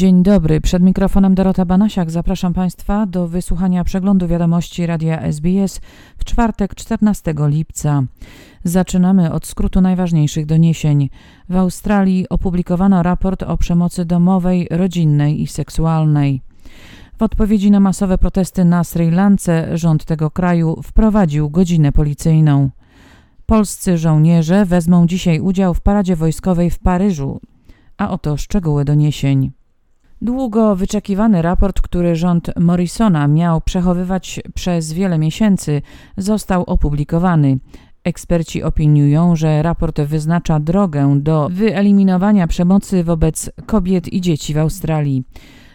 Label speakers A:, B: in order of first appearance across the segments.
A: Dzień dobry, przed mikrofonem Dorota Banasiak. Zapraszam Państwa do wysłuchania przeglądu wiadomości Radia SBS w czwartek 14 lipca. Zaczynamy od skrótu najważniejszych doniesień. W Australii opublikowano raport o przemocy domowej, rodzinnej i seksualnej. W odpowiedzi na masowe protesty na Sri Lance rząd tego kraju wprowadził godzinę policyjną. Polscy żołnierze wezmą dzisiaj udział w paradzie wojskowej w Paryżu. A oto szczegóły doniesień. Długo wyczekiwany raport, który rząd Morrisona miał przechowywać przez wiele miesięcy, został opublikowany. Eksperci opiniują, że raport wyznacza drogę do wyeliminowania przemocy wobec kobiet i dzieci w Australii.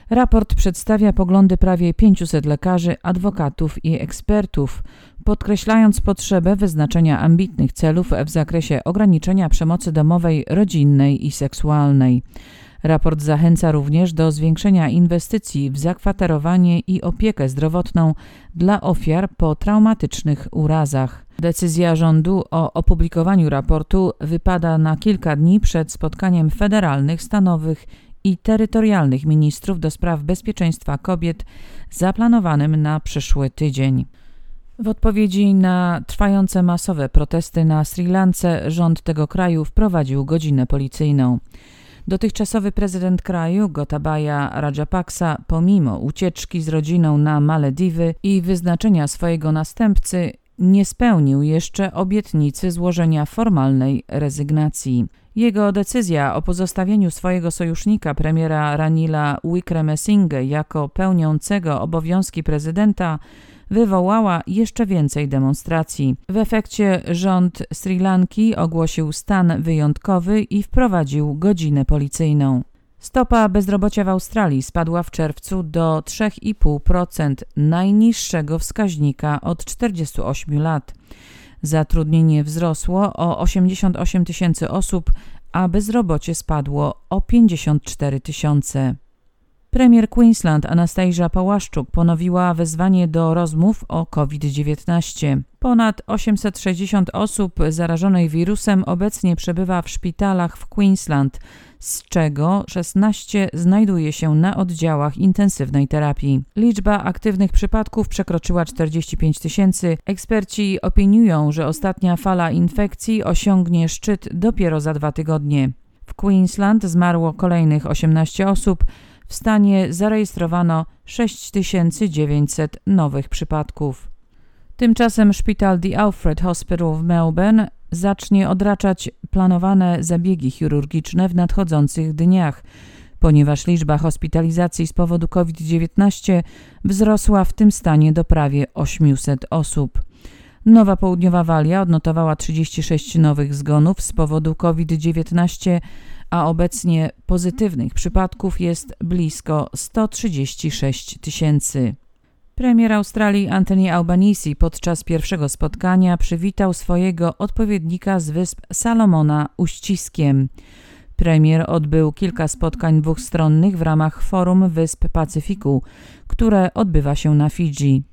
A: Raport przedstawia poglądy prawie 500 lekarzy, adwokatów i ekspertów, podkreślając potrzebę wyznaczenia ambitnych celów w zakresie ograniczenia przemocy domowej, rodzinnej i seksualnej. Raport zachęca również do zwiększenia inwestycji w zakwaterowanie i opiekę zdrowotną dla ofiar po traumatycznych urazach. Decyzja rządu o opublikowaniu raportu wypada na kilka dni przed spotkaniem federalnych, stanowych i terytorialnych ministrów do spraw bezpieczeństwa kobiet zaplanowanym na przyszły tydzień. W odpowiedzi na trwające masowe protesty na Sri Lance rząd tego kraju wprowadził godzinę policyjną. Dotychczasowy prezydent kraju, Gotabaya Rajapaksa, pomimo ucieczki z rodziną na Malediwy i wyznaczenia swojego następcy, nie spełnił jeszcze obietnicy złożenia formalnej rezygnacji. Jego decyzja o pozostawieniu swojego sojusznika premiera Ranila Wickremesinghe jako pełniącego obowiązki prezydenta wywołała jeszcze więcej demonstracji. W efekcie rząd Sri Lanki ogłosił stan wyjątkowy i wprowadził godzinę policyjną. Stopa bezrobocia w Australii spadła w czerwcu do 3,5%, najniższego wskaźnika od 48 lat. Zatrudnienie wzrosło o 88 tysięcy osób, a bezrobocie spadło o 54 tysiące. Premier Queensland Anastasia Pałaszczuk ponowiła wezwanie do rozmów o COVID-19. Ponad 860 osób zarażonych wirusem obecnie przebywa w szpitalach w Queensland, z czego 16 znajduje się na oddziałach intensywnej terapii. Liczba aktywnych przypadków przekroczyła 45 tysięcy. Eksperci opiniują, że ostatnia fala infekcji osiągnie szczyt dopiero za dwa tygodnie. W Queensland zmarło kolejnych 18 osób, w stanie zarejestrowano 6900 nowych przypadków. Tymczasem szpital The Alfred Hospital w Melbourne zacznie odraczać planowane zabiegi chirurgiczne w nadchodzących dniach, ponieważ liczba hospitalizacji z powodu COVID-19 wzrosła w tym stanie do prawie 800 osób. Nowa Południowa Walia odnotowała 36 nowych zgonów z powodu COVID-19, a obecnie pozytywnych przypadków jest blisko 136 tysięcy. Premier Australii Anthony Albanese podczas pierwszego spotkania przywitał swojego odpowiednika z wysp Salomona uściskiem. Premier odbył kilka spotkań dwustronnych w ramach Forum Wysp Pacyfiku, które odbywa się na Fidżi.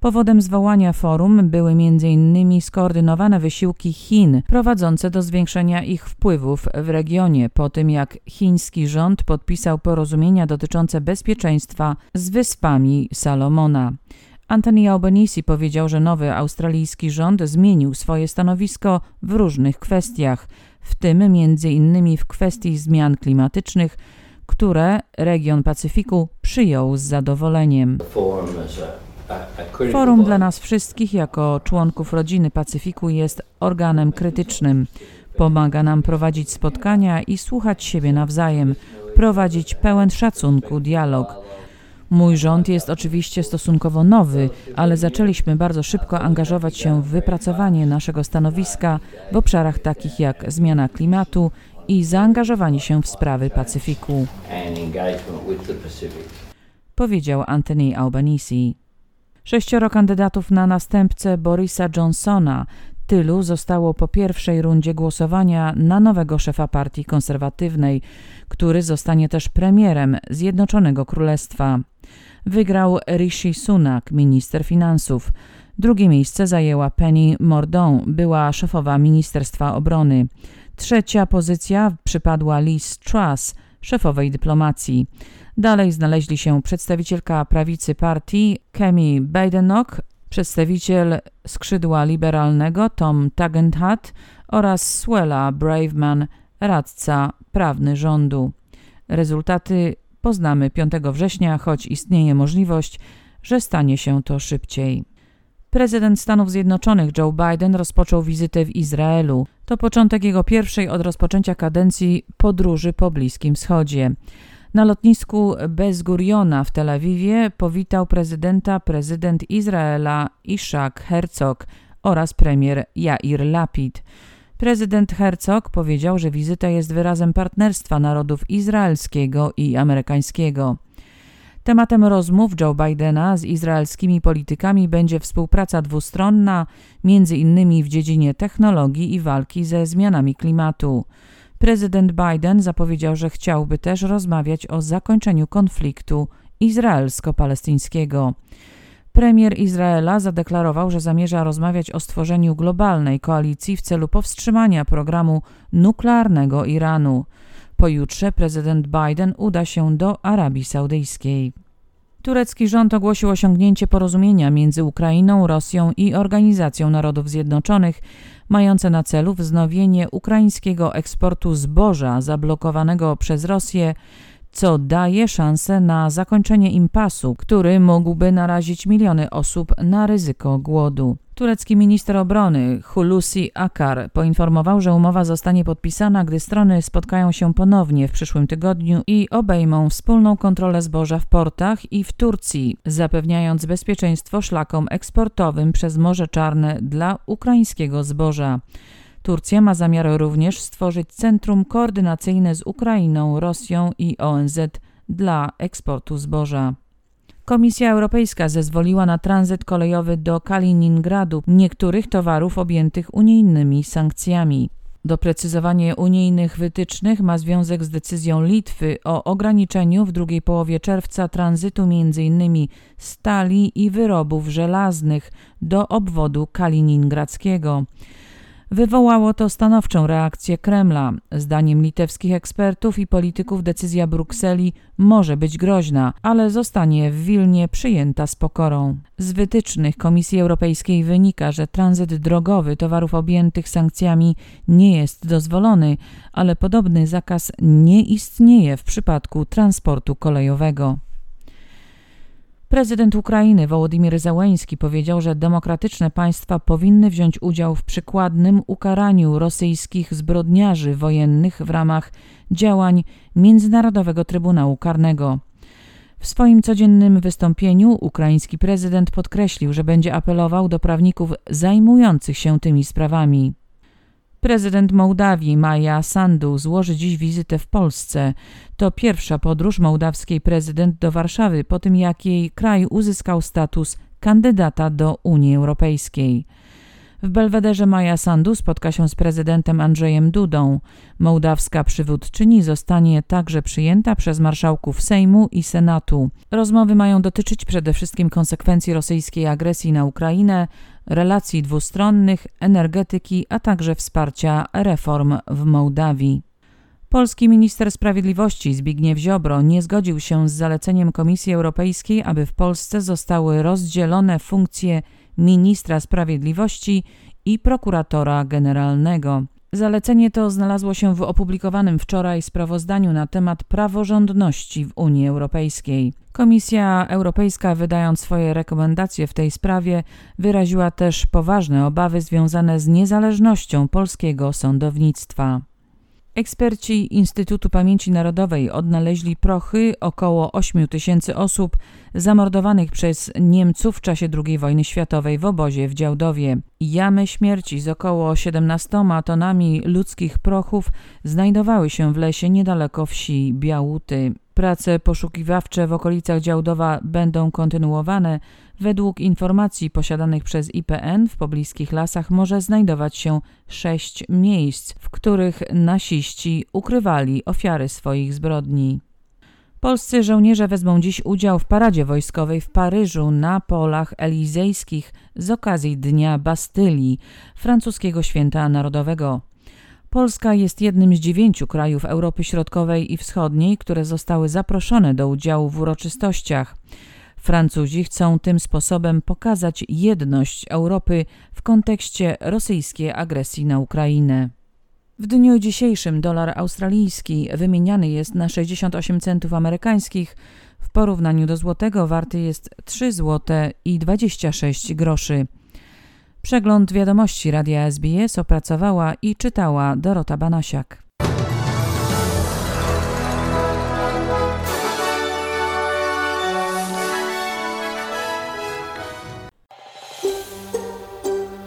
A: Powodem zwołania forum były m.in. skoordynowane wysiłki Chin prowadzące do zwiększenia ich wpływów w regionie po tym jak chiński rząd podpisał porozumienia dotyczące bezpieczeństwa z wyspami Salomona. Anthony Albanese powiedział, że nowy australijski rząd zmienił swoje stanowisko w różnych kwestiach, w tym m.in. w kwestii zmian klimatycznych, które region Pacyfiku przyjął z zadowoleniem. Forum dla nas wszystkich, jako członków rodziny Pacyfiku, jest organem krytycznym. Pomaga nam prowadzić spotkania i słuchać siebie nawzajem, prowadzić pełen szacunku dialog. Mój rząd jest oczywiście stosunkowo nowy, ale zaczęliśmy bardzo szybko angażować się w wypracowanie naszego stanowiska w obszarach takich jak zmiana klimatu i zaangażowanie się w sprawy Pacyfiku. Powiedział Anthony Albanese. Sześcioro kandydatów na następcę Borisa Johnsona tylu zostało po pierwszej rundzie głosowania na nowego szefa partii konserwatywnej, który zostanie też premierem Zjednoczonego Królestwa. Wygrał Rishi Sunak, minister finansów. Drugie miejsce zajęła Penny Mordaunt, była szefowa Ministerstwa Obrony. Trzecia pozycja przypadła Liz Truss, szefowej dyplomacji. Dalej znaleźli się przedstawicielka prawicy partii Kemi Badenoch, przedstawiciel skrzydła liberalnego Tom Tugendhat oraz Swella Braveman, radca prawny rządu. Rezultaty poznamy 5 września, choć istnieje możliwość, że stanie się to szybciej. Prezydent Stanów Zjednoczonych Joe Biden rozpoczął wizytę w Izraelu. To początek jego pierwszej od rozpoczęcia kadencji podróży po Bliskim Wschodzie. Na lotnisku Bez Guriona w Tel Awiwie powitał prezydenta prezydent Izraela Ishak Herzog oraz premier Jair Lapid. Prezydent Herzog powiedział, że wizyta jest wyrazem partnerstwa narodów izraelskiego i amerykańskiego. Tematem rozmów Joe Bidena z izraelskimi politykami będzie współpraca dwustronna, między innymi w dziedzinie technologii i walki ze zmianami klimatu. Prezydent Biden zapowiedział, że chciałby też rozmawiać o zakończeniu konfliktu izraelsko-palestyńskiego. Premier Izraela zadeklarował, że zamierza rozmawiać o stworzeniu globalnej koalicji w celu powstrzymania programu nuklearnego Iranu. Pojutrze prezydent Biden uda się do Arabii Saudyjskiej. Turecki rząd ogłosił osiągnięcie porozumienia między Ukrainą, Rosją i Organizacją Narodów Zjednoczonych, mające na celu wznowienie ukraińskiego eksportu zboża zablokowanego przez Rosję, co daje szansę na zakończenie impasu, który mógłby narazić miliony osób na ryzyko głodu. Turecki minister obrony Hulusi Akar poinformował, że umowa zostanie podpisana, gdy strony spotkają się ponownie w przyszłym tygodniu i obejmą wspólną kontrolę zboża w portach i w Turcji, zapewniając bezpieczeństwo szlakom eksportowym przez Morze Czarne dla ukraińskiego zboża. Turcja ma zamiar również stworzyć centrum koordynacyjne z Ukrainą, Rosją i ONZ dla eksportu zboża. Komisja Europejska zezwoliła na tranzyt kolejowy do Kaliningradu niektórych towarów objętych unijnymi sankcjami. Doprecyzowanie unijnych wytycznych ma związek z decyzją Litwy o ograniczeniu w drugiej połowie czerwca tranzytu m.in. stali i wyrobów żelaznych do obwodu kaliningradzkiego. Wywołało to stanowczą reakcję Kremla. Zdaniem litewskich ekspertów i polityków decyzja Brukseli może być groźna, ale zostanie w Wilnie przyjęta z pokorą. Z wytycznych Komisji Europejskiej wynika, że tranzyt drogowy towarów objętych sankcjami nie jest dozwolony, ale podobny zakaz nie istnieje w przypadku transportu kolejowego. Prezydent Ukrainy Wołodymyr Zełeński powiedział, że demokratyczne państwa powinny wziąć udział w przykładnym ukaraniu rosyjskich zbrodniarzy wojennych w ramach działań Międzynarodowego Trybunału Karnego. W swoim codziennym wystąpieniu ukraiński prezydent podkreślił, że będzie apelował do prawników zajmujących się tymi sprawami. Prezydent Mołdawii Maja Sandu złoży dziś wizytę w Polsce. To pierwsza podróż mołdawskiej prezydent do Warszawy po tym, jak jej kraj uzyskał status kandydata do Unii Europejskiej. W Belwederze Maja Sandu spotka się z prezydentem Andrzejem Dudą. Mołdawska przywódczyni zostanie także przyjęta przez marszałków Sejmu i Senatu. Rozmowy mają dotyczyć przede wszystkim konsekwencji rosyjskiej agresji na Ukrainę, relacji dwustronnych, energetyki, a także wsparcia reform w Mołdawii. Polski minister sprawiedliwości Zbigniew Ziobro nie zgodził się z zaleceniem Komisji Europejskiej, aby w Polsce zostały rozdzielone funkcje ministra sprawiedliwości i prokuratora generalnego. Zalecenie to znalazło się w opublikowanym wczoraj sprawozdaniu na temat praworządności w Unii Europejskiej. Komisja Europejska, wydając swoje rekomendacje w tej sprawie, wyraziła też poważne obawy związane z niezależnością polskiego sądownictwa. Eksperci Instytutu Pamięci Narodowej odnaleźli prochy około 8 tysięcy osób zamordowanych przez Niemców w czasie II wojny światowej w obozie w Działdowie. Jamy śmierci z około 17 tonami ludzkich prochów znajdowały się w lesie niedaleko wsi Białuty. Prace poszukiwawcze w okolicach Działdowa będą kontynuowane. Według informacji posiadanych przez IPN w pobliskich lasach może znajdować się sześć miejsc, w których nasiści ukrywali ofiary swoich zbrodni. Polscy żołnierze wezmą dziś udział w paradzie wojskowej w Paryżu na polach elizejskich z okazji Dnia Bastylii, francuskiego święta narodowego. Polska jest jednym z dziewięciu krajów Europy Środkowej i Wschodniej, które zostały zaproszone do udziału w uroczystościach. Francuzi chcą tym sposobem pokazać jedność Europy w kontekście rosyjskiej agresji na Ukrainę. W dniu dzisiejszym dolar australijski wymieniany jest na 68 centów amerykańskich. W porównaniu do złotego warty jest 3 zł i 26 groszy. Przegląd wiadomości Radia SBS opracowała i czytała Dorota Banasiak.